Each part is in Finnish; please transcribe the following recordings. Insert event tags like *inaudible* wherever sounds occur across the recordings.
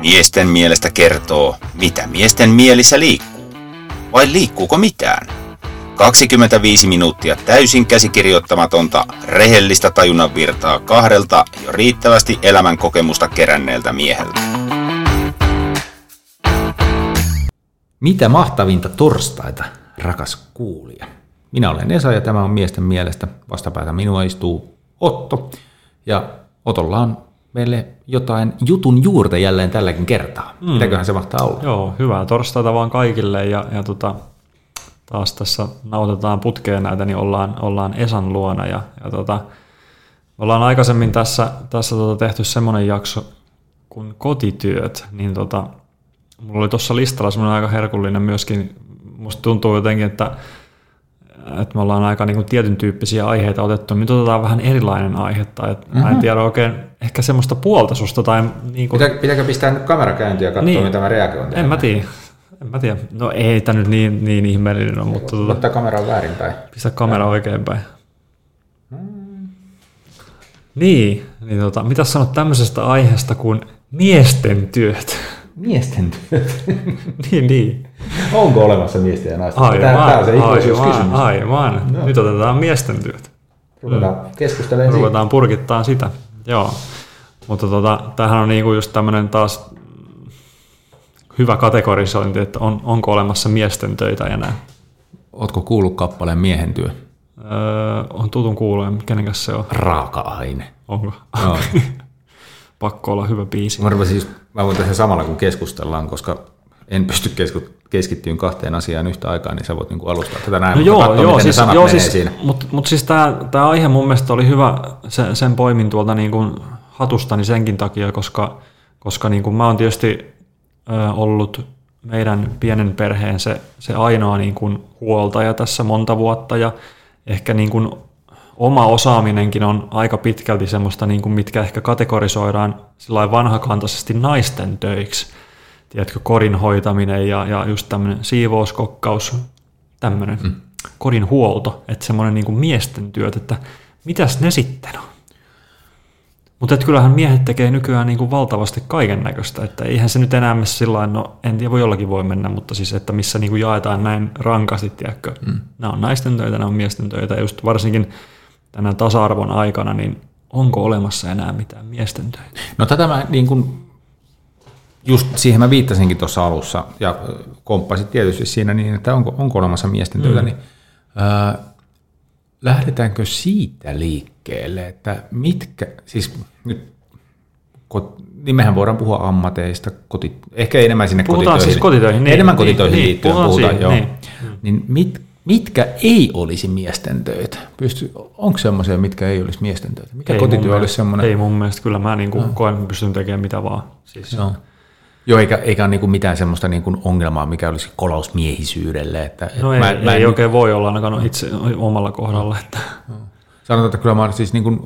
Miesten mielestä kertoo, mitä miesten mielissä liikkuu. Vai liikkuuko mitään? 25 minuuttia täysin käsikirjoittamatonta, rehellistä tajunnan virtaa kahdelta jo riittävästi elämän kokemusta keränneeltä mieheltä. Mitä mahtavinta torstaita, rakas kuulija. Minä olen Esa ja tämä on miesten mielestä. Vastapäätä minua istuu Otto. Ja Otolla on meille jotain jutun juurta jälleen tälläkin kertaa. Mm. Mitäköhän se mahtaa olla? Joo, hyvää torstaita vaan kaikille ja, ja tota, taas tässä nautetaan putkeen näitä, niin ollaan, ollaan Esan luona ja, ja tota, ollaan aikaisemmin tässä, tässä tota tehty semmoinen jakso kuin kotityöt, niin tota, mulla oli tuossa listalla semmoinen aika herkullinen myöskin, musta tuntuu jotenkin, että että me ollaan aika niin kuin tietyn tyyppisiä aiheita otettu, niin nyt otetaan vähän erilainen aihe, tai että mm-hmm. mä en mhm. tiedä oikein ehkä semmoista puolta susta. Tai niin kuin... Pitää, pitääkö pistää nyt kamera käyntiin ja katsoa, niin. mitä mä reagoin? En mä tiedä. En mä tiedä. No ei tämä nyt niin, niin ihmeellinen ole, mutta... Tota, kamera väärinpäin. Pistä kamera oikeinpäin. Hmm. Niin, niin tota, mitä sanot tämmöisestä aiheesta kuin miesten työt? Miesten työt? *laughs* niin, niin. Onko olemassa miesten ja naisten aivan, Tämä, tämä on se aivan, aivan. No. Nyt otetaan miesten työt. Ruvetaan mm. keskustelemaan Ruvetaan purkittaa sitä, joo. Mutta tota, tämähän on niinku just tämmöinen taas hyvä kategorisointi, että on, onko olemassa miesten töitä enää. Ootko kuullut kappaleen miehen työ? Öö, on tutun kuulleen, kenenkäs se on? Raaka-aine. Onko? Joo. *laughs* Pakko olla hyvä biisi. Mä, siis, mä voin tehdä samalla kun keskustellaan, koska en pysty keskittymään kahteen asiaan yhtä aikaa, niin sä voit niin alustaa tätä näin, no joo, katsoa, joo, siis, joo, siis, siinä. Mutta mut siis tämä aihe mun mielestä oli hyvä, sen, sen poimin tuolta niin kuin hatustani senkin takia, koska, koska niin kuin mä oon tietysti ö, ollut meidän pienen perheen se, se ainoa niin kuin huoltaja tässä monta vuotta ja ehkä niin kuin oma osaaminenkin on aika pitkälti semmoista, niin kuin mitkä ehkä kategorisoidaan vanhakantaisesti naisten töiksi. Tiedätkö, kodin hoitaminen ja, ja just tämmöinen siivouskokkaus, tämmöinen mm. kodin huolto, että semmoinen niin kuin miesten työt, että mitäs ne sitten on? Mutta kyllähän miehet tekee nykyään niin kuin valtavasti kaiken näköistä, että eihän se nyt enää mene sillä no en tiedä, voi jollakin voi mennä, mutta siis, että missä niin kuin jaetaan näin rankasti, tiedätkö, mm. nämä on naisten töitä, nämä on miesten töitä, ja just varsinkin tänä tasa-arvon aikana, niin onko olemassa enää mitään miesten töitä? No tätä mä niin kuin, just siihen mä viittasinkin tuossa alussa, ja komppasit tietysti siinä niin, että onko, onko olemassa miesten töitä, mm. niin ää, lähdetäänkö siitä liikkeelle, että mitkä, siis nyt niin mehän voidaan puhua ammateista, koti, ehkä enemmän sinne puhutaan kotitöihin. Siis kotitöihin niin, enemmän kotitöihin niin, liittyen puhutaan, puhutaan, siihen, joo. Niin. niin mit, mitkä ei olisi miesten töitä? Pysty, onko semmoisia, mitkä ei olisi miesten töitä? Mikä ei kotityö olisi semmoinen? Ei mun mielestä, kyllä mä niin kuin no. koen, pystyn tekemään mitä vaan. Siis. Joo. Joo, eikä, eikä ole niin mitään semmoista niin kuin ongelmaa, mikä olisi kolausmiehisyydelle. Että, no ei, mä, ei, mä ei oikein voi olla ainakaan itse omalla kohdalla. Että. Sanotaan, että kyllä mä olen siis niin kuin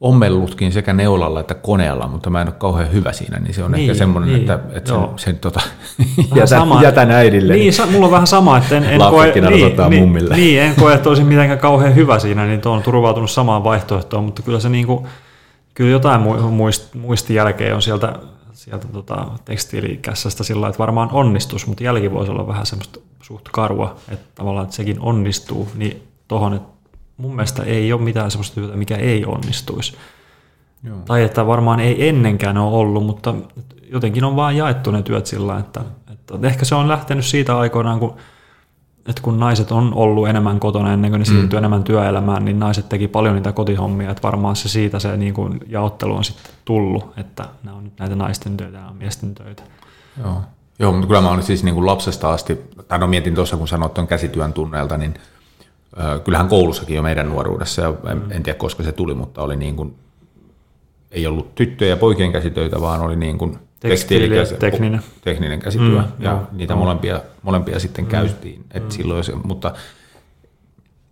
ommellutkin sekä neulalla että koneella, mutta mä en ole kauhean hyvä siinä, niin se on niin, ehkä semmoinen, niin, että, että sen, sen tota, *laughs* jätän, sama, jätän äidille. Niin, sa, mulla on vähän sama, että en, en koe, niin, niin, mummille. niin, en koe, että olisin mitenkään kauhean hyvä siinä, niin on turvautunut samaan vaihtoehtoon, mutta kyllä se niinku, kyllä jotain muist, muistijälkeä on sieltä, sieltä tota, tekstiilikässästä sillä että varmaan onnistus, mutta jälki voisi olla vähän semmoista suht karua, että tavallaan että sekin onnistuu, niin tohon, että mun mielestä ei ole mitään sellaista työtä, mikä ei onnistuisi. Joo. Tai että varmaan ei ennenkään ole ollut, mutta jotenkin on vaan jaettu ne työt sillä, että, että ehkä se on lähtenyt siitä aikoinaan, kun, että kun naiset on ollut enemmän kotona ennen kuin ne siirtyi mm. enemmän työelämään, niin naiset teki paljon niitä kotihommia, että varmaan se siitä se niin kuin jaottelu on sitten tullut, että nämä on nyt näitä naisten töitä, on miesten töitä. Joo. Joo, mutta kyllä mä olin siis niin kuin lapsesta asti, tai no mietin tuossa kun sanoit tuon käsityön tunneilta, niin – kyllähän koulussakin jo meidän nuoruudessa, ja en, en tiedä koska se tuli, mutta oli niin kuin, ei ollut tyttöjä ja poikien käsitöitä, vaan oli niin kuin tekstiili- tekninen. tekninen käsityö, mm, ja joo, niitä joo. Molempia, molempia sitten mm, käytiin. Et mm. silloin se, mutta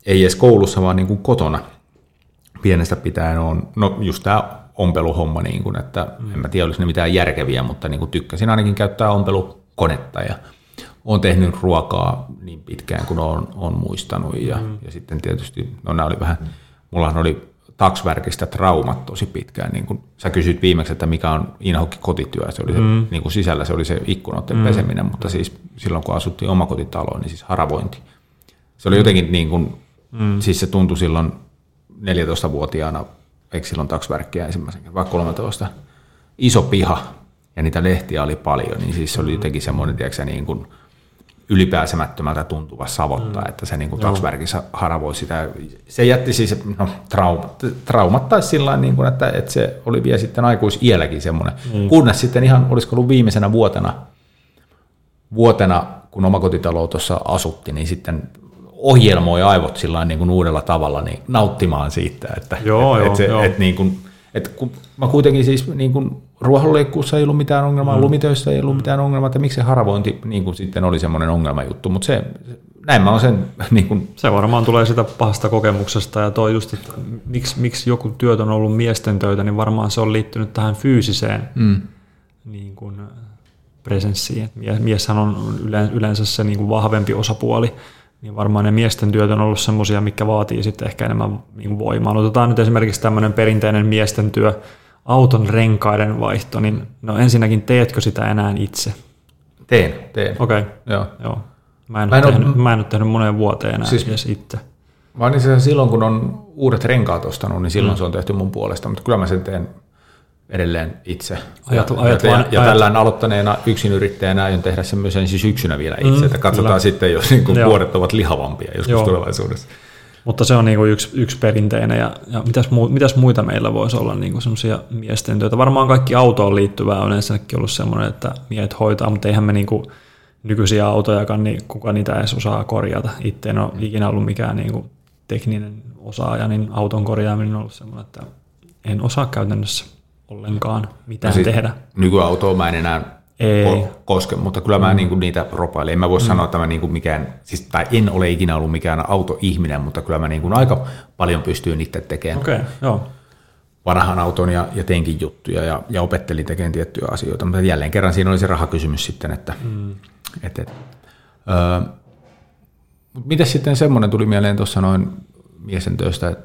ei edes koulussa, vaan niin kuin kotona pienestä pitäen on, no just tämä ompeluhomma, niin kuin, että mm. en mä tiedä, olisi ne mitään järkeviä, mutta niin kuin tykkäsin ainakin käyttää ompelukonetta ja olen tehnyt ruokaa niin pitkään kuin olen, olen muistanut ja, mm. ja sitten tietysti, no nämä oli vähän, mullahan oli taksvärkistä traumat tosi pitkään. Niin kun sä kysyt viimeksi, että mikä on Inhokki kotityö, se oli se, mm. niin kuin sisällä se oli se ikkunoiden mm. peseminen, mutta siis silloin kun asuttiin omakotitaloon, niin siis haravointi. Se oli jotenkin niin kuin, mm. siis se tuntui silloin 14-vuotiaana, eikö silloin taksvärkkiä ensimmäisen kerran, vaikka 13, iso piha ja niitä lehtiä oli paljon, niin siis se oli jotenkin semmoinen, tiedätkö, niin kuin, ylipääsemättömältä tuntuva savotta, mm. että se niin kuin taksvärkissä haravoi sitä. Se jätti siis, no, traumat, traumattaisi sillä niin kuin, että, että se oli vielä sitten aikuisielläkin semmoinen. Mm. Kunnes sitten ihan, olisiko ollut viimeisenä vuotena, vuotena kun omakotitalo tuossa asutti, niin sitten ohjelmoi aivot sillä niin kuin uudella tavalla niin nauttimaan siitä, että, joo, että, joo, että, se, joo. että niin kuin, että kun mä kuitenkin siis niin kuin ruohonleikkuussa ei ollut mitään ongelmaa, mm. lumitöissä ei ollut mm. mitään ongelmaa, että miksi se haravointi niin kuin sitten oli semmoinen ongelmajuttu, mutta se, näin mä oon sen... *laughs* Niin kuin... Se varmaan tulee sitä pahasta kokemuksesta ja toi just, että miksi, miksi joku työt on ollut miesten töitä, niin varmaan se on liittynyt tähän fyysiseen mm. niin kuin, presenssiin. Mieshän on yleensä se niin kuin vahvempi osapuoli, niin varmaan ne miesten työt on ollut semmoisia, mikä vaatii sitten ehkä enemmän niin voimaa. No, otetaan nyt esimerkiksi tämmöinen perinteinen miesten työ, auton renkaiden vaihto, niin no ensinnäkin teetkö sitä enää itse? Teen, teen. Okei, okay. joo. joo. Mä en, mä, en ole tehnyt, ole, mä en ole tehnyt moneen vuoteen enää siis, edes itse. Vaan niin silloin, kun on uudet renkaat ostanut, niin silloin mm. se on tehty mun puolesta, mutta kyllä mä sen teen edelleen itse. Ajat, ja, ajat, ja, ajat, ja tällään aloittaneena yrittäjänä aion tehdä sen myös ensin syksynä vielä itse, mm, että katsotaan kyllä. sitten, jos niin kuin vuodet ovat lihavampia joskus Joo. tulevaisuudessa. Mutta se on niin kuin yksi, yksi perinteinen. Ja, ja mitäs, mu, mitäs muita meillä voisi olla niin semmoisia miesten töitä? Varmaan kaikki autoon liittyvää on ensinnäkin ollut semmoinen, että miehet hoitaa, mutta eihän me niin kuin nykyisiä autojakaan, niin kuka niitä edes osaa korjata. Itse en ole ikinä ollut mikään niin kuin tekninen osaaja, niin auton korjaaminen on ollut semmoinen, että en osaa käytännössä ollenkaan mitään no siis tehdä. Nykyautoa mä en enää ei. koske, mutta kyllä mä mm. niinku niitä ropailin. En mä voi mm. sanoa, että mä niinku mikään, siis, tai en ole ikinä ollut mikään autoihminen, mutta kyllä mä niinku aika paljon pystyin itse tekemään. Okay, joo. vanhan auton ja, ja teinkin juttuja ja, ja opettelin tekemään tiettyjä asioita, mutta jälleen kerran siinä oli se rahakysymys sitten, että mm. et, et, öö, Miten sitten semmoinen tuli mieleen tuossa noin miesen töistä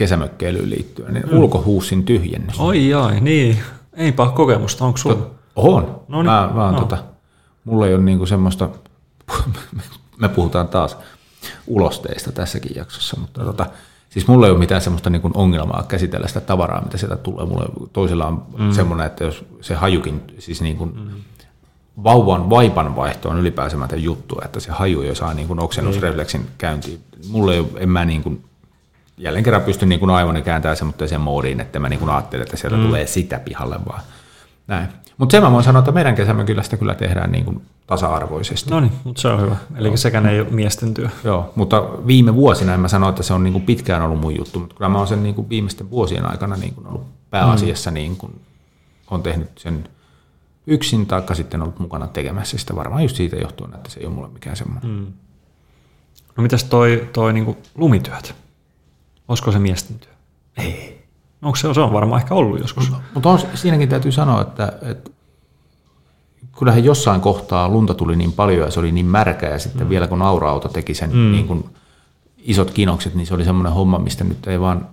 kesämökkeilyyn liittyen, niin mm. ulkohuussin tyhjennys. Oi jai, niin. Eipä kokemusta, onko sulla? On. No niin. Mä, mä oon, no. tota, mulla ei ole niinku semmoista, *laughs* me puhutaan taas ulosteista tässäkin jaksossa, mutta tota, siis mulla ei ole mitään semmoista niinku ongelmaa käsitellä sitä tavaraa, mitä sieltä tulee. Mulla toisella on mm. semmoinen, että jos se hajukin, siis niinku, mm. vauvan vaipan vaihto on ylipääsemätön juttu, että se haju jo saa niinku oksennusrefleksin käyntiin. Mulla ei ole, en mä niinku, jälleen kerran pysty niin aivoni kääntämään semmoiseen moodiin, että mä niin ajattelen, että sieltä mm. tulee sitä pihalle vaan. Näin. Mutta sen mä voin sanoa, että meidän kesämökillä sitä kyllä tehdään niin kuin tasa-arvoisesti. No niin, mutta se on hyvä. Eli no. sekään ei ole miesten työ. Joo, mutta viime vuosina en mä sano, että se on niin kuin pitkään ollut mun juttu, mutta kyllä mä oon sen niin kuin viimeisten vuosien aikana niin kuin ollut pääasiassa mm. niin kuin on tehnyt sen yksin, taikka sitten ollut mukana tekemässä sitä varmaan just siitä johtuen, että se ei ole mulle mikään semmoinen. Mm. No mitäs toi, toi niin kuin lumityöt? Olisiko se miesten työ? Ei. Onko se, se on varmaan ehkä ollut joskus. Mutta on, siinäkin täytyy sanoa, että, että kyllähän jossain kohtaa lunta tuli niin paljon ja se oli niin märkä ja sitten mm. vielä kun aura-auto teki sen mm. niin kuin isot kinokset, niin se oli semmoinen homma, mistä nyt ei vaan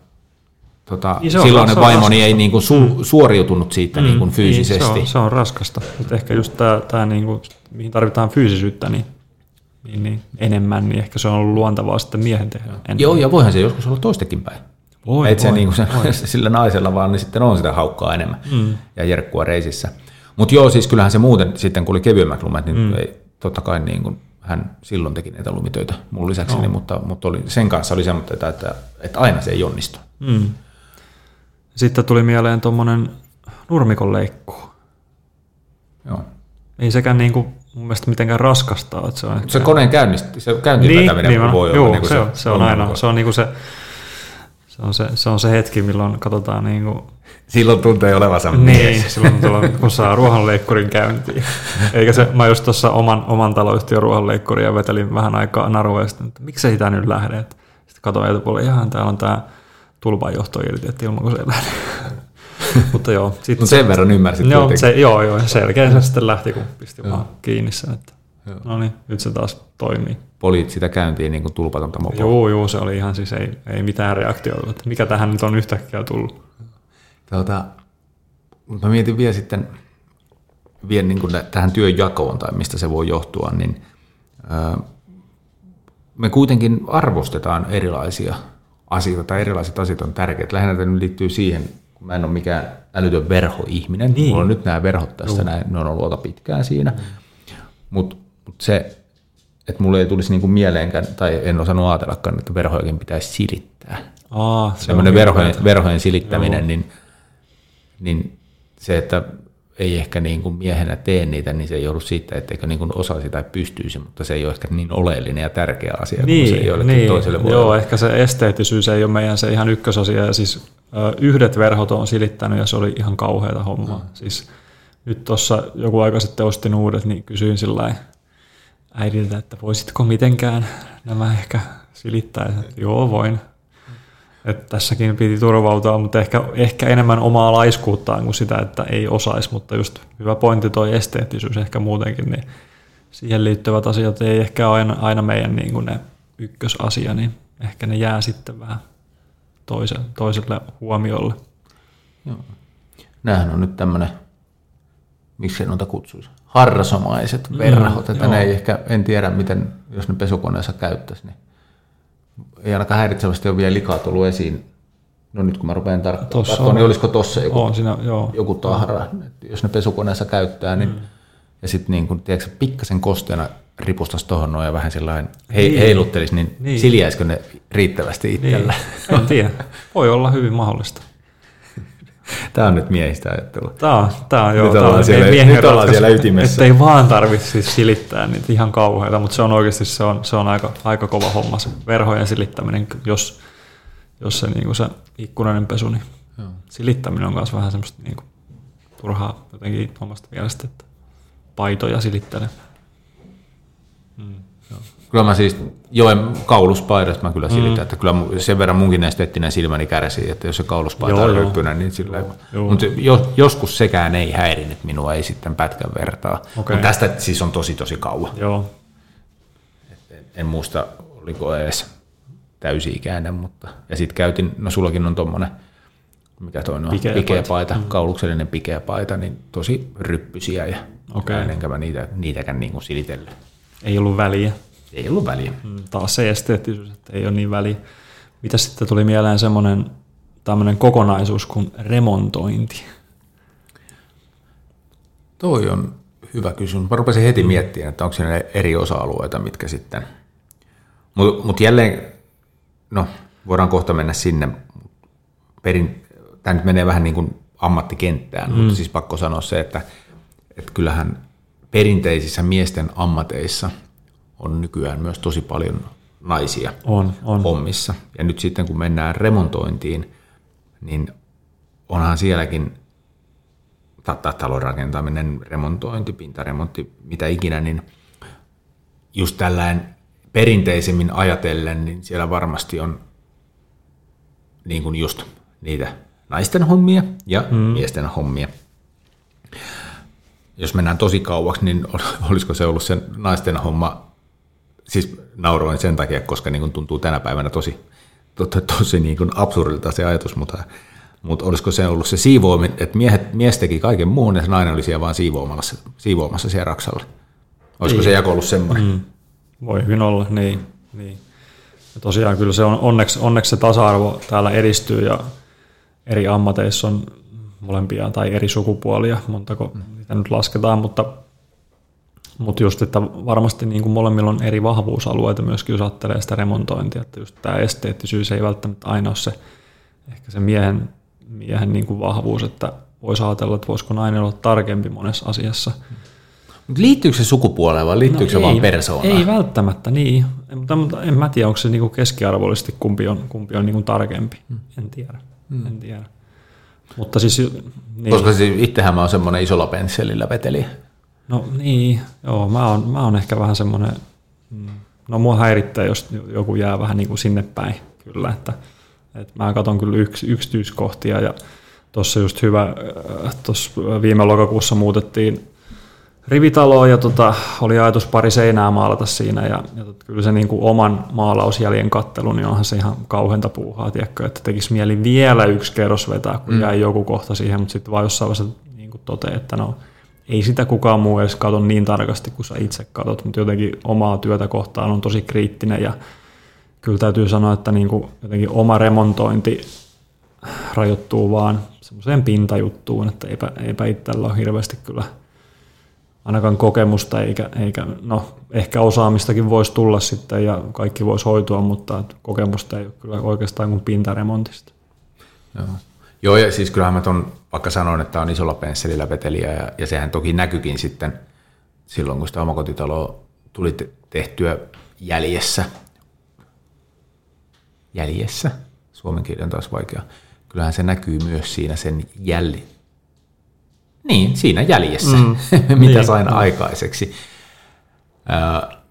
tota, niin silloin vaimoni ei niin kuin su, mm. suoriutunut siitä mm. niin kuin fyysisesti. Niin, se, on, se on raskasta. Et ehkä just tämä, tämä niin kuin, mihin tarvitaan fyysisyyttä, niin, niin, niin enemmän, niin ehkä se on ollut luontavaa sitten miehen tehdä. Joo, ja voihan se joskus olla toistekin päin. Voi, Et se, voi, niin se, voi. *laughs* sillä naisella vaan niin sitten on sitä haukkaa enemmän mm. ja jerkkua reisissä. Mutta joo, siis kyllähän se muuten sitten, kun oli kevyemmät lumet, niin mm. ei, totta kai niin kuin, hän silloin teki näitä lumitöitä mun lisäksi, no. mutta, mutta oli, sen kanssa oli semmoista, että, että, että aina se ei onnistu. Mm. Sitten tuli mieleen tuommoinen nurmikon leikku. Joo. Ei sekään niin kuin mun mielestä mitenkään raskasta. Että se, on se koneen käynnisti, se käyntiin niin, niin, voi joo, olla. Niin se, se, se, on aina, se on niin kuin se se on se, se on se hetki, milloin katsotaan niin kuin, Silloin tuntee olevansa niin, mies. silloin, silloin kun saa ruohonleikkurin käyntiin. Eikä se, mä just tuossa oman, oman taloyhtiön ruohonleikkurin ja vetelin vähän aikaa narua, että miksei tämä nyt lähde. Sitten katsoin etupuolella, ihan täällä on tämä tulpanjohto irti, että ilman kun se lähde. *laughs* Mutta joo. Sit, no sen verran ymmärsit joo, se, joo, joo, selkeä se sitten lähti, kun pisti vaan kiinni sen, että joo. no niin, nyt se taas toimii. poliit sitä käyntiin niin kuin tulpatonta mopoa. Joo, joo, se oli ihan siis ei, ei mitään reaktiota, että mikä tähän nyt on yhtäkkiä tullut. Tuota, mä mietin vielä sitten vielä niin kuin tähän työnjakoon tai mistä se voi johtua, niin me kuitenkin arvostetaan erilaisia asioita tai erilaiset asiat on tärkeitä. Lähinnä tämä liittyy siihen, kun mä en ole mikään älytön verhoihminen. Niin. Mulla on nyt nämä verhot tässä, näin, ne on ollut aika pitkään siinä. Mm. Mutta mut se, että mulle ei tulisi niinku mieleenkään, tai en osannut ajatellakaan, että verhojakin pitäisi silittää. Aa, se on verhojen, verhojen silittäminen, Joo. niin, niin se, että ei ehkä niin kuin miehenä tee niitä, niin se ei joudu siitä, etteikö niin kuin osaisi tai pystyisi, mutta se ei ole ehkä niin oleellinen ja tärkeä asia niin, kuin se jollekin niin, toiselle voi Joo, olla. ehkä se esteettisyys ei ole meidän se ihan ykkösasia. Ja siis yhdet verhot on silittänyt ja se oli ihan kauheata hommaa. Mm. Siis nyt tuossa joku aika sitten ostin uudet, niin kysyin sillä äidiltä, että voisitko mitenkään nämä ehkä silittää. Että joo, voin. Että tässäkin piti turvautua, mutta ehkä, ehkä enemmän omaa laiskuuttaan kuin sitä, että ei osaisi, mutta just hyvä pointti toi esteettisyys ehkä muutenkin, niin siihen liittyvät asiat ei ehkä ole aina, aina meidän niin kuin ne ykkösasia, niin ehkä ne jää sitten vähän toiselle, toiselle huomiolle. Joo. Nämähän on nyt tämmöinen, miksi noita kutsuisi, harrasomaiset mm, verhot, että joo. ne ei ehkä, en tiedä miten, jos ne pesukoneessa käyttäisi, niin ei ainakaan häiritsevästi ole vielä likaa tullut esiin. No nyt kun mä rupean tarkkaan niin olisiko tuossa joku, on siinä, joo. joku tahra, että jos ne pesukoneessa käyttää, niin mm. ja sitten niin kun, tiedätkö, pikkasen kosteena ripustaisi tuohon noin ja vähän sellainen he, niin. heiluttelisi, niin, niin siljäisikö ne riittävästi itsellä? Niin. En tiedä. *laughs* Voi olla hyvin mahdollista. *laughs* Tämä on nyt miehistä ajattelua. Tämä on, tämä on, joo, nyt ollaan, siellä, nyt ollaan siellä ytimessä. Että ei vaan tarvitse siis silittää niitä ihan kauheita, mutta se on oikeasti se on, se on aika, aika kova homma se verhojen silittäminen, jos, jos se, niin kuin se ikkunainen pesu, niin joo. silittäminen on myös vähän semmoista niin kuin, turhaa jotenkin omasta mielestä, että paitoja silittelen. Mm. Kyllä mä siis joen kauluspaidasta mä kyllä silitän, mm. että kyllä sen verran munkin esteettinen silmäni kärsii, että jos se kauluspaita on ryppyinen, niin sillä Mutta joskus sekään ei häirinyt minua, ei sitten pätkän vertaa. Okay. Mutta tästä siis on tosi tosi kauan. Joo. En, en muista, oliko edes täysi-ikäinen, mutta... Ja sitten käytin, no sullakin on tuommoinen, mikä toi on, pikeä, pikeä paita, paita mm. kauluksellinen pikeä paita, niin tosi ryppysiä ja okay. enkä mä niitä, niitäkään niin kuin silitellyt. Ei ollut väliä. Ei ollut väliä. Mm, taas se esteettisyys, että ei ole niin väliä. Mitä sitten tuli mieleen semmoinen tämmöinen kokonaisuus kuin remontointi? Toi on hyvä kysymys. Mä rupesin heti mm. miettimään, että onko siinä eri osa-alueita, mitkä sitten... Mutta mut jälleen, no voidaan kohta mennä sinne. Perin, tämä nyt menee vähän niin kuin ammattikenttään, mm. mutta siis pakko sanoa se, että, että kyllähän perinteisissä miesten ammateissa – on nykyään myös tosi paljon naisia on, on. hommissa. Ja nyt sitten kun mennään remontointiin, niin onhan sielläkin talon rakentaminen, remontointi, pintaremontti, mitä ikinä, niin just tällainen perinteisemmin ajatellen, niin siellä varmasti on niin kuin just niitä naisten hommia ja mm. miesten hommia. Jos mennään tosi kauaksi, niin *laughs* olisiko se ollut se naisten homma siis nauroin sen takia, koska niin kuin tuntuu tänä päivänä tosi, tosi, tosi niin kuin absurdilta se ajatus, mutta, mutta olisiko se ollut se siivoaminen, että miehet, mies teki kaiken muun ja nainen oli siellä vaan siivoamassa, siivoamassa siellä raksalla. Olisiko niin. se jako ollut semmoinen? Mm. Voi hyvin olla, niin. niin. Ja tosiaan kyllä se on, onneksi, onneksi se tasa-arvo täällä edistyy ja eri ammateissa on molempia tai eri sukupuolia, montako mm. niitä nyt lasketaan, mutta mutta just, että varmasti niin kuin molemmilla on eri vahvuusalueita myöskin, jos ajattelee sitä remontointia, että just tämä esteettisyys ei välttämättä aina ole se, ehkä se miehen, miehen niin kuin vahvuus, että voisi ajatella, että voisiko nainen olla tarkempi monessa asiassa. Mutta liittyykö se sukupuoleen vai liittyykö no se ei, vaan persoonaan? Ei välttämättä, niin. Mutta, mutta en mä tiedä, onko se niinku keskiarvollisesti kumpi on, kumpi on niinku tarkempi. Hmm. En tiedä. Hmm. En tiedä. Mutta siis, niin. Koska siis itsehän mä oon semmoinen isolla pensselillä veteli. No niin, joo, mä oon, mä oon ehkä vähän semmoinen, mm, no mua häirittää, jos joku jää vähän niin kuin sinne päin, kyllä, että, että mä katson kyllä yks, yksityiskohtia ja tuossa just hyvä, äh, tuossa viime lokakuussa muutettiin rivitaloa ja tota, oli ajatus pari seinää maalata siinä ja, ja tota, kyllä se niin kuin oman maalausjäljen kattelu, niin onhan se ihan kauhenta puuhaa, tiedätkö, että tekisi mieli vielä yksi kerros vetää, kun mm. jäi joku kohta siihen, mutta sitten vaan jossain vaiheessa niin kuin tote, että no ei sitä kukaan muu edes katso niin tarkasti kuin sä itse katot, mutta jotenkin omaa työtä kohtaan on tosi kriittinen ja kyllä täytyy sanoa, että niin kuin jotenkin oma remontointi rajoittuu vaan semmoiseen pintajuttuun, että eipä, eipä itsellä ole hirveästi kyllä ainakaan kokemusta, eikä, eikä no, ehkä osaamistakin voisi tulla sitten ja kaikki voisi hoitua, mutta kokemusta ei ole kyllä oikeastaan kuin pintaremontista. Joo. Joo, ja siis kyllähän mä ton, vaikka sanoin, että on isolla pensselillä veteliä, ja, ja sehän toki näkyykin sitten silloin, kun sitä omakotitaloa tuli tehtyä jäljessä. Jäljessä? Suomen kieli on taas vaikea. Kyllähän se näkyy myös siinä sen jälli. Niin, siinä jäljessä, mm. *laughs* mitä niin. sain aikaiseksi.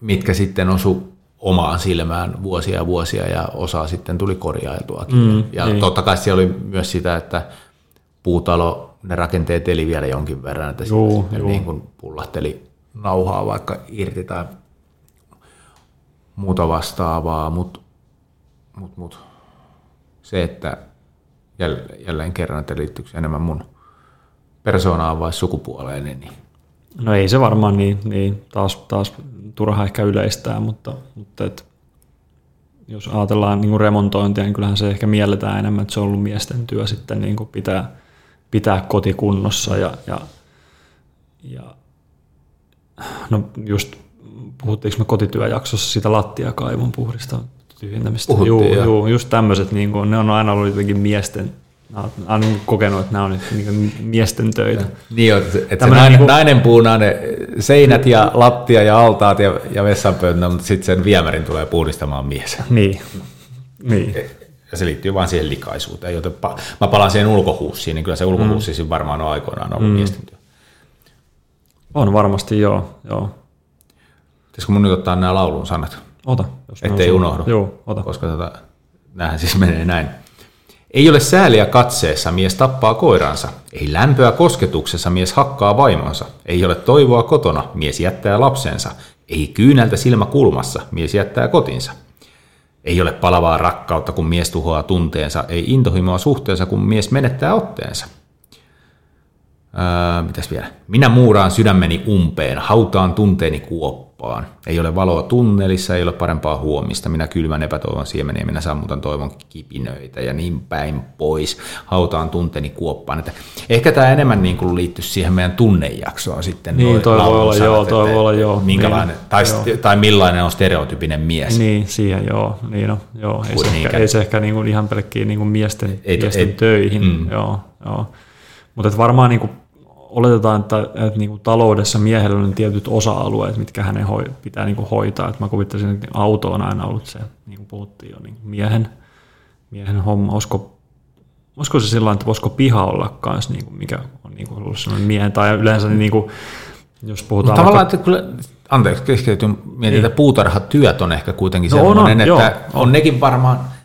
mitkä sitten osu omaan silmään vuosia ja vuosia ja osa sitten tuli korjailtuakin. Mm, ja niin. totta kai siellä oli myös sitä, että puutalo, ne rakenteet eli vielä jonkin verran, että juu, juu. niin kuin pullahteli nauhaa vaikka irti tai muuta vastaavaa, mutta mut, mut, se, että jälleen kerran, että liittyykö enemmän mun persoonaan vai sukupuoleen, niin No ei se varmaan niin, niin. Taas, taas turha ehkä yleistää, mutta, mutta et, jos ajatellaan niin kuin remontointia, niin kyllähän se ehkä mielletään enemmän, että se on ollut miesten työ sitten niin kuin pitää, pitää kotikunnossa ja, ja, ja no just puhuttiinko me kotityöjaksossa siitä lattiakaivon puhdista tyhjentämistä. Joo, joo, just tämmöiset, niin kuin, ne on aina ollut jotenkin miesten olen kokenut, että nämä on nyt niin miesten töitä. Niin, että, että se nainen, niin nainen puunaa ne seinät ja lattia ja altaat ja, ja vessanpöytä, mutta sitten sen viemärin tulee puhdistamaan mies. Niin. niin. Ja se liittyy vain siihen likaisuuteen. Joten pa- mä palaan siihen ulkohuussiin, niin kyllä se ulkohuussi mm. varmaan on aikoinaan ollut mm. miesten työ. On varmasti, joo. joo. Pitäisikö mun nyt ottaa nämä laulun sanat? Ota. Jos Ettei unohdu. Joo, ota. Koska tota, näähän siis menee näin. Ei ole sääliä katseessa, mies tappaa koiransa. Ei lämpöä kosketuksessa, mies hakkaa vaimonsa. Ei ole toivoa kotona, mies jättää lapsensa. Ei kyynältä silmä kulmassa, mies jättää kotinsa. Ei ole palavaa rakkautta, kun mies tuhoaa tunteensa. Ei intohimoa suhteensa, kun mies menettää otteensa. Öö, mitäs vielä? Minä muuraan sydämeni umpeen, hautaan tunteeni kuoppaan. Ei ole valoa tunnelissa, ei ole parempaa huomista. Minä kylmän epätoivon siemeniä, minä sammutan toivon kipinöitä ja niin päin pois. Hautaan tunteeni kuoppaan. Että ehkä tämä enemmän niin kuin liittyy siihen meidän tunnejaksoon sitten. Niin, toi voi olla, joo, toi voi olla, joo. Minkälainen, niin, tai, joo. tai millainen on stereotypinen mies. Niin, siihen joo. Niin, no, joo. Ei, se ehkä, ei se ehkä niin kuin ihan pelkkiä niin kuin miesten, ei, miesten ei, töihin. Mm. Joo, joo. Mutta varmaan niin kuin oletetaan, että, että niin kuin taloudessa miehellä on tietyt osa-alueet, mitkä hänen hoi, pitää niin kuin hoitaa. Että mä kuvittaisin, että auto on aina ollut se, niin kuin puhuttiin jo, niin miehen, miehen homma. Olisiko, olisiko se sillä että voisiko piha olla kanssa, niin kuin, mikä on niin kuin ollut sellainen miehen, tai yleensä niin kuin, jos puhutaan... No, tavallaan, vaikka, että kyllä, anteeksi, keskeytyn mietin, niin. että puutarhatyöt on ehkä kuitenkin no, sellainen, on, on, että joo. on nekin varmaan –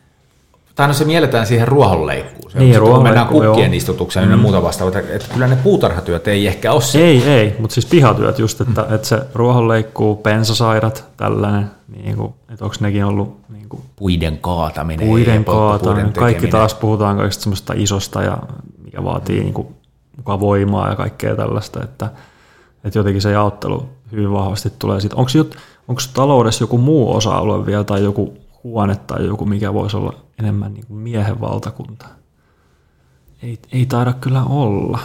tai no se mielletään siihen ruohonleikkuun. Se niin, kun mennään kukkien joo. istutukseen mm. ja muuta vastaavaa, että kyllä ne puutarhatyöt ei ehkä ole se. Ei, ei, mutta siis pihatyöt just, että, mm. että se ruohonleikkuu, pensasairat, tällainen, niin kuin, että onko nekin ollut... Niin kuin, puiden kaataminen. Puiden kaataminen, kaikki taas puhutaan kaikista semmoista isosta ja mikä vaatii niin kuin, mukaan voimaa ja kaikkea tällaista, että, että jotenkin se jaottelu hyvin vahvasti tulee siitä. Onko, onko taloudessa joku muu osa-alue vielä tai joku huone tai joku, mikä voisi olla enemmän niin kuin miehen valtakunta. Ei, ei taida kyllä olla.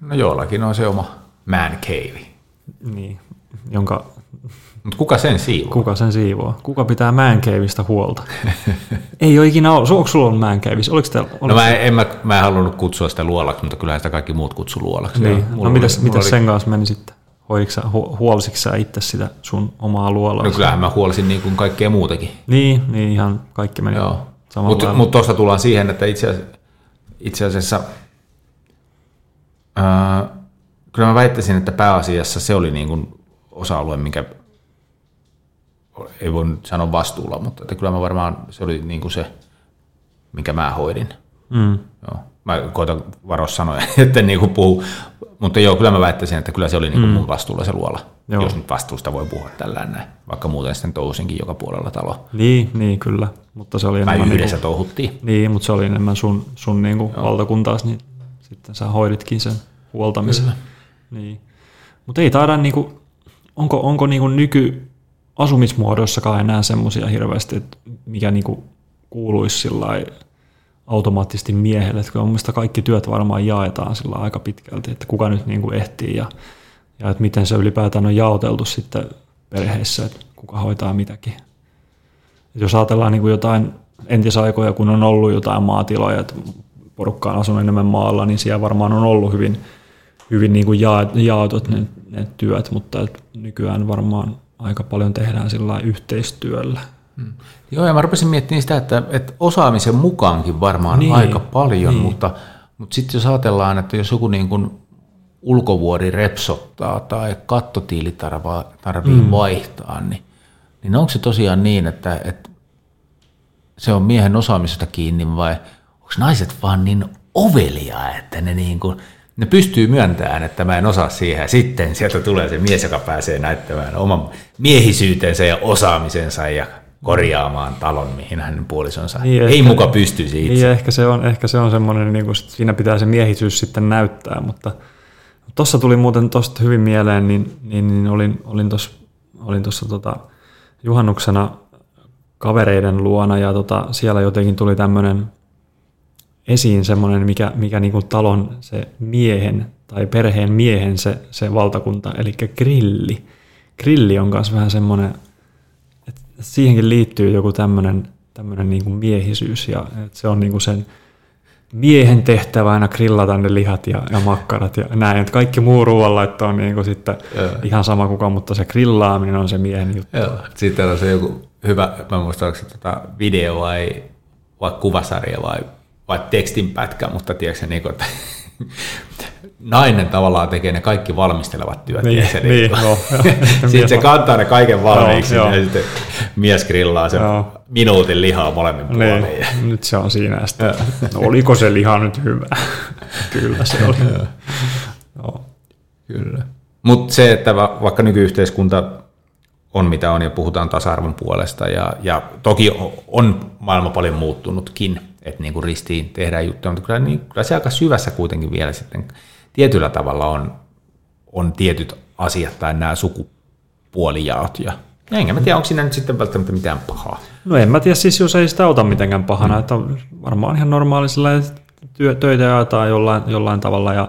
No jollakin on se oma man cave. Niin, jonka... Mutta kuka sen siivoo? Kuka sen siivoo? Kuka pitää man caveista huolta? *laughs* ei ole ikinä ollut. Onko sulla ollut man cave? Oliko teillä, no mä en, mä, mä en halunnut kutsua sitä luolaksi, mutta kyllähän sitä kaikki muut kutsu luolaksi. Niin. no mitäs, mitäs oli... sen kanssa meni sitten? Hoiditko huolisitko sä itse sitä sun omaa luolaa? No kyllähän mä huolisin niin kuin kaikkea muutakin. Niin, niin ihan kaikki meni Joo. Mutta mut tuosta tullaan siihen, että itse asiassa, itse asiassa ää, kyllä mä väittäisin, että pääasiassa se oli niin kuin osa-alue, mikä ei voi nyt sanoa vastuulla, mutta että kyllä mä varmaan se oli niin kuin se, minkä mä hoidin. Mm. Joo. Mä koitan varoa sanoja, *laughs* että niin kuin puhu. Mutta joo, kyllä mä väittäisin, että kyllä se oli niin kuin mm. mun vastuulla se luola, joo. jos nyt vastuusta voi puhua tällä näin, vaikka muuten sitten touhusinkin joka puolella talo. Niin, niin kyllä, mutta se oli enemmän... Mä yhdessä niin kuin, touhuttiin. Niin, mutta se oli enemmän sun, sun niin kuin valtakuntaas, niin sitten sä hoiditkin sen huoltamisen. Kyllä. Niin. Mutta ei taida, niin kuin, onko, onko niin kuin nyky asumismuodoissakaan enää semmoisia hirveästi, että mikä niin kuin kuuluisi sillä automaattisesti miehelle. Että mun mielestä kaikki työt varmaan jaetaan sillä aika pitkälti, että kuka nyt niin kuin ehtii ja, ja että miten se ylipäätään on jaoteltu sitten perheessä, että kuka hoitaa mitäkin. Et jos ajatellaan niin kuin jotain entisaikoja, kun on ollut jotain maatiloja, että porukka on asunut enemmän maalla, niin siellä varmaan on ollut hyvin, hyvin niin kuin jaotut ne, ne työt, mutta nykyään varmaan aika paljon tehdään sillä yhteistyöllä. Hmm. Joo, ja mä rupesin miettimään sitä, että, että osaamisen mukaankin varmaan niin, aika paljon, niin. mutta, mutta sitten jos ajatellaan, että jos joku niin kuin ulkovuori repsottaa tai kattotiili tarvii mm. vaihtaa, niin, niin onko se tosiaan niin, että, että se on miehen osaamisesta kiinni vai onko naiset vaan niin ovelia, että ne, niin kuin, ne pystyy myöntämään, että mä en osaa siihen sitten sieltä tulee se mies, joka pääsee näyttämään oman miehisyytensä ja osaamisensa ja korjaamaan talon, mihin hänen puolisonsa niin ei ehkä, muka pystyisi itse. Niin ehkä se on, ehkä se on semmoinen, niin kuin siinä pitää se miehisyys sitten näyttää, mutta tuossa tuli muuten tuosta hyvin mieleen, niin, niin, niin olin, olin tuossa olin tossa, tota, juhannuksena kavereiden luona ja tota, siellä jotenkin tuli tämmöinen esiin semmoinen, mikä, mikä niin kuin talon se miehen tai perheen miehen se, se valtakunta, eli grilli. Grilli on myös vähän semmoinen siihenkin liittyy joku tämmöinen tämmöinen niin kuin miehisyys ja että se on niin kuin sen miehen tehtävä aina grillata ne lihat ja, ja makkarat ja näin. Että kaikki muu ruoanlaitto on niin kuin sitten Joo. ihan sama kuka, mutta se grillaaminen on se miehen juttu. Joo. Sitten on se joku hyvä, mä muistan, onko se tota video vai, vai kuvasarja vai, vai tekstinpätkä, mutta tiedätkö niin kuin, että nainen tavallaan tekee ne kaikki valmistelevat työt. Niin, se niin, niin, no, *laughs* sitten se kantaa ne kaiken valmiiksi no, ja sitten mies grillaa sen no. minuutin lihaa molemmin niin, puolin. Niin, nyt se on siinä sitten. No, oliko se liha nyt hyvä? *laughs* Kyllä se oli. no. Kyllä. Mutta se, että vaikka nykyyhteiskunta on mitä on ja puhutaan tasa-arvon puolesta ja, ja toki on maailma paljon muuttunutkin, että niin kuin ristiin tehdään juttuja, mutta kyllä, niin, kyllä se aika syvässä kuitenkin vielä sitten tietyllä tavalla on, on tietyt asiat tai nämä sukupuolijaot ja ja enkä mä tiedä, onko siinä nyt sitten välttämättä mitään pahaa. No en mä tiedä, siis jos ei sitä ota mitenkään pahana, mm. että varmaan ihan normaalisella työ, töitä jaetaan jollain, jollain tavalla ja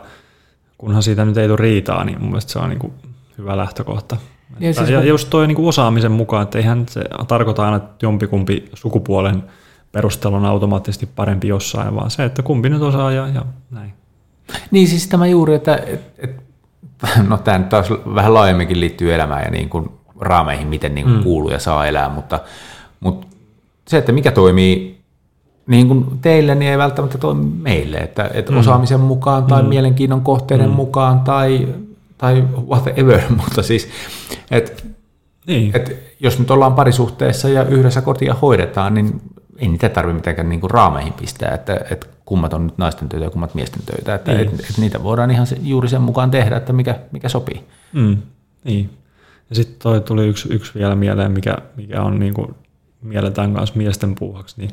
kunhan siitä nyt ei tule riitaa, niin mun mielestä se on niin kuin hyvä lähtökohta. Ja, että, siis ja just toi niin kuin osaamisen mukaan, että eihän se tarkoita aina, että jompikumpi sukupuolen perustelu on automaattisesti parempi jossain, vaan se, että kumpi nyt osaa ja, ja näin. Niin siis tämä juuri, että et, et, *laughs* no tämä nyt taas vähän laajemminkin liittyy elämään ja niin kuin raameihin, miten niin kuin mm. kuuluu ja saa elää, mutta, mutta se, että mikä toimii niin kuin teille, niin ei välttämättä toimi meille, että, että mm. osaamisen mukaan tai mm. mielenkiinnon kohteiden mm. mukaan tai, tai whatever, *laughs* mutta siis, että niin. Et jos nyt ollaan parisuhteessa ja yhdessä kotia hoidetaan, niin ei niitä tarvitse mitenkään niin kuin raameihin pistää, että, että kummat on nyt naisten töitä ja kummat miesten töitä. Että, niin. että, että niitä voidaan ihan se, juuri sen mukaan tehdä, että mikä, mikä sopii. Mm, niin. Ja sitten toi tuli yksi, yksi vielä mieleen, mikä, mikä on niin kuin mielletään myös miesten puuhaksi, niin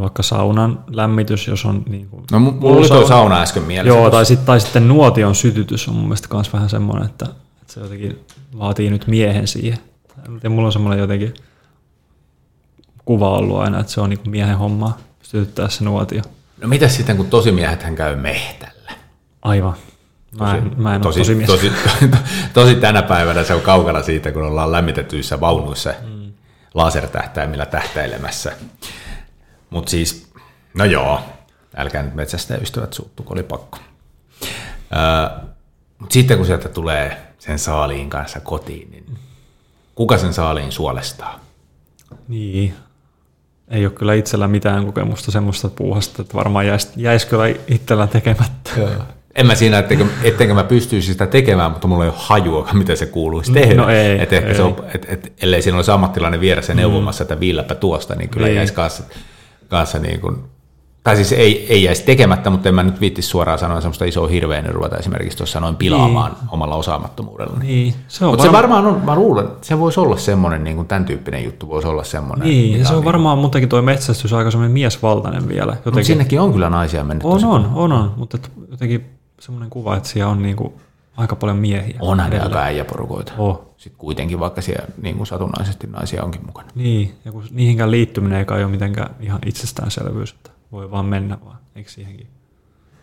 vaikka saunan lämmitys, jos on... Niin kuin, no mulla oli tuo sauna äsken mielessä. Joo, tai, sit, tai sitten nuotion sytytys on mun mielestä myös vähän semmoinen, että, että se jotenkin vaatii nyt miehen siihen. Ja mulla on semmoinen jotenkin kuva ollut aina, että se on niin kuin miehen homma sytyttää se nuotio. No mitä sitten, kun tosimiehet hän käy mehtällä? Aivan. Mä en, tosi, mä en tosi, tosi, tosi, *laughs* tosi, tänä päivänä se on kaukana siitä, kun ollaan lämmitetyissä vaunuissa mm. lasertähtäimillä tähtäilemässä. Mutta siis, no joo, älkää nyt metsästä ystävät suuttu, kun oli pakko. Öö, Mutta sitten kun sieltä tulee sen saaliin kanssa kotiin, niin kuka sen saaliin suolestaa? Niin, ei ole kyllä itsellä mitään kokemusta semmoista puuhasta, että varmaan jäisi, jäisi kyllä itsellä tekemättä. Joo. En mä siinä, ettenkö, ettenkö mä pystyisi sitä tekemään, mutta mulla ei ole hajua, *laughs* miten se kuuluisi tehdä. No ei, et ehkä ei. Se on, et, et, ellei siinä olisi ammattilainen vieressä mm. neuvomassa, että viilläpä tuosta, niin kyllä mm. jäisi kanssa, kanssa niin kuin, tai siis ei, ei jäisi tekemättä, mutta en mä nyt viittisi suoraan sanoa semmoista isoa hirveän ruveta esimerkiksi tuossa noin pilaamaan niin. omalla osaamattomuudella. Niin. Se on Mutta varma... se varmaan on, mä luulen, se voisi olla semmoinen, niin kuin tämän tyyppinen juttu voisi olla semmoinen. Niin, se on niin varmaan muutenkin tuo metsästys aika semmoinen miesvaltainen vielä. Jotenkin. Mutta sinnekin on kyllä naisia mennyt. On, on, on, on, mutta jotenkin semmoinen kuva, että siellä on niin kuin aika paljon miehiä. Onhan ne aika äijäporukoita. Oh. Sitten kuitenkin, vaikka siellä niin kuin satunnaisesti naisia onkin mukana. Niin, ja kun niihinkään liittyminen ei kai ole mitenkään ihan itsestäänselvyys, että voi vaan mennä vaan, eikö siihenkin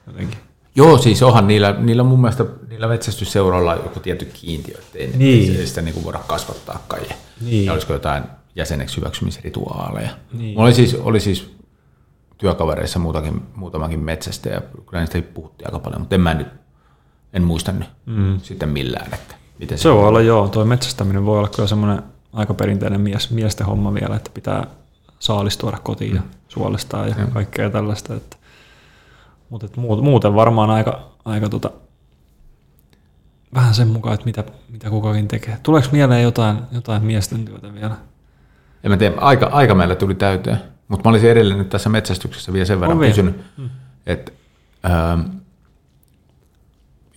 jotenkin? Joo, siis onhan niillä, niillä mun mielestä niillä metsästysseuroilla joku tietty kiintiö, ettei niin. ei sitä niin kuin voida kasvattaa kai. Niin. Ja olisiko jotain jäseneksi hyväksymisrituaaleja. Niin. Mulla oli siis, oli siis työkavereissa muutakin, muutamakin metsästä ja kyllä niistä puhuttiin aika paljon, mutta en mä nyt, en muista nyt mm. sitten millään, että miten se, se voi olla joo, tuo metsästäminen voi olla kyllä semmoinen aika perinteinen mies, miesten homma vielä, että pitää saalis tuoda kotiin mm. ja suolestaan ja mm. kaikkea tällaista. Että, mutta et muuten varmaan aika, aika tota, vähän sen mukaan, että mitä, mitä kukakin tekee. Tuleeko mieleen jotain, jotain miesten työtä vielä? En mä tiedä, aika, aika meillä tuli täyteen. Mutta mä olisin edelleen nyt tässä metsästyksessä vielä sen verran pysynyt, mm. että ähm,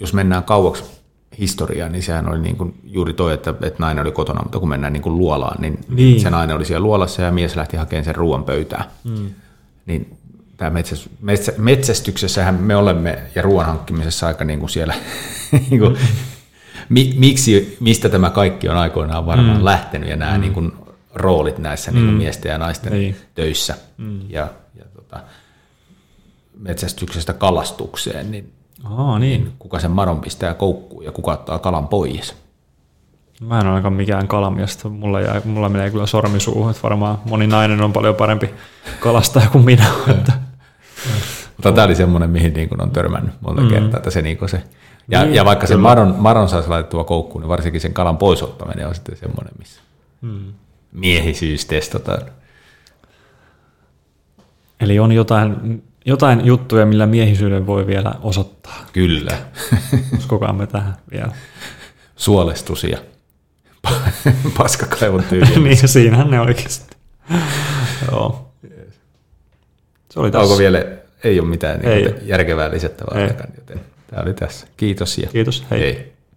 jos mennään kauaksi historiaa, niin sehän oli niin kuin juuri toi, että, että nainen oli kotona, mutta kun mennään niin kuin luolaan, niin, niin, se nainen oli siellä luolassa ja mies lähti hakemaan sen ruoan pöytään. Mm. Niin tämä metsäst, metsä, metsästyksessähän me olemme ja ruoan hankkimisessa aika niin kuin siellä, *laughs* niin kuin, mi, miksi, mistä tämä kaikki on aikoinaan varmaan mm. lähtenyt ja nämä mm. niin kuin, roolit näissä niin mm. niin miesten ja naisten niin. töissä mm. ja, ja tota, metsästyksestä kalastukseen, niin, Aa, niin. kuka sen maron pistää koukkuun ja kuka ottaa kalan pois. Mä en ole ainakaan mikään kalamiestä. Mulla, jää, mulla menee kyllä sormi suuhun, että varmaan moni nainen on paljon parempi kalastaja kuin minä. *laughs* että. Mutta tämä oli semmoinen, mihin niin kuin on törmännyt monta mm. kertaa, että se, niin kuin se ja, niin, ja vaikka sen maron, maron saisi laitettua koukkuun, niin varsinkin sen kalan poisottaminen on sitten semmoinen, missä mm miehisyys testataan. Eli on jotain, jotain juttuja, millä miehisyyden voi vielä osoittaa. Kyllä. *laughs* Uskokaamme tähän vielä. Suolestus ja *laughs* paskakaivon tyyliä. *laughs* niin, siinähän ne sitten. Joo. Se oli tässä. Onko vielä, ei ole mitään niin ei. järkevää lisättävää, joten tämä oli tässä. Kiitos ja Kiitos, hei. hei.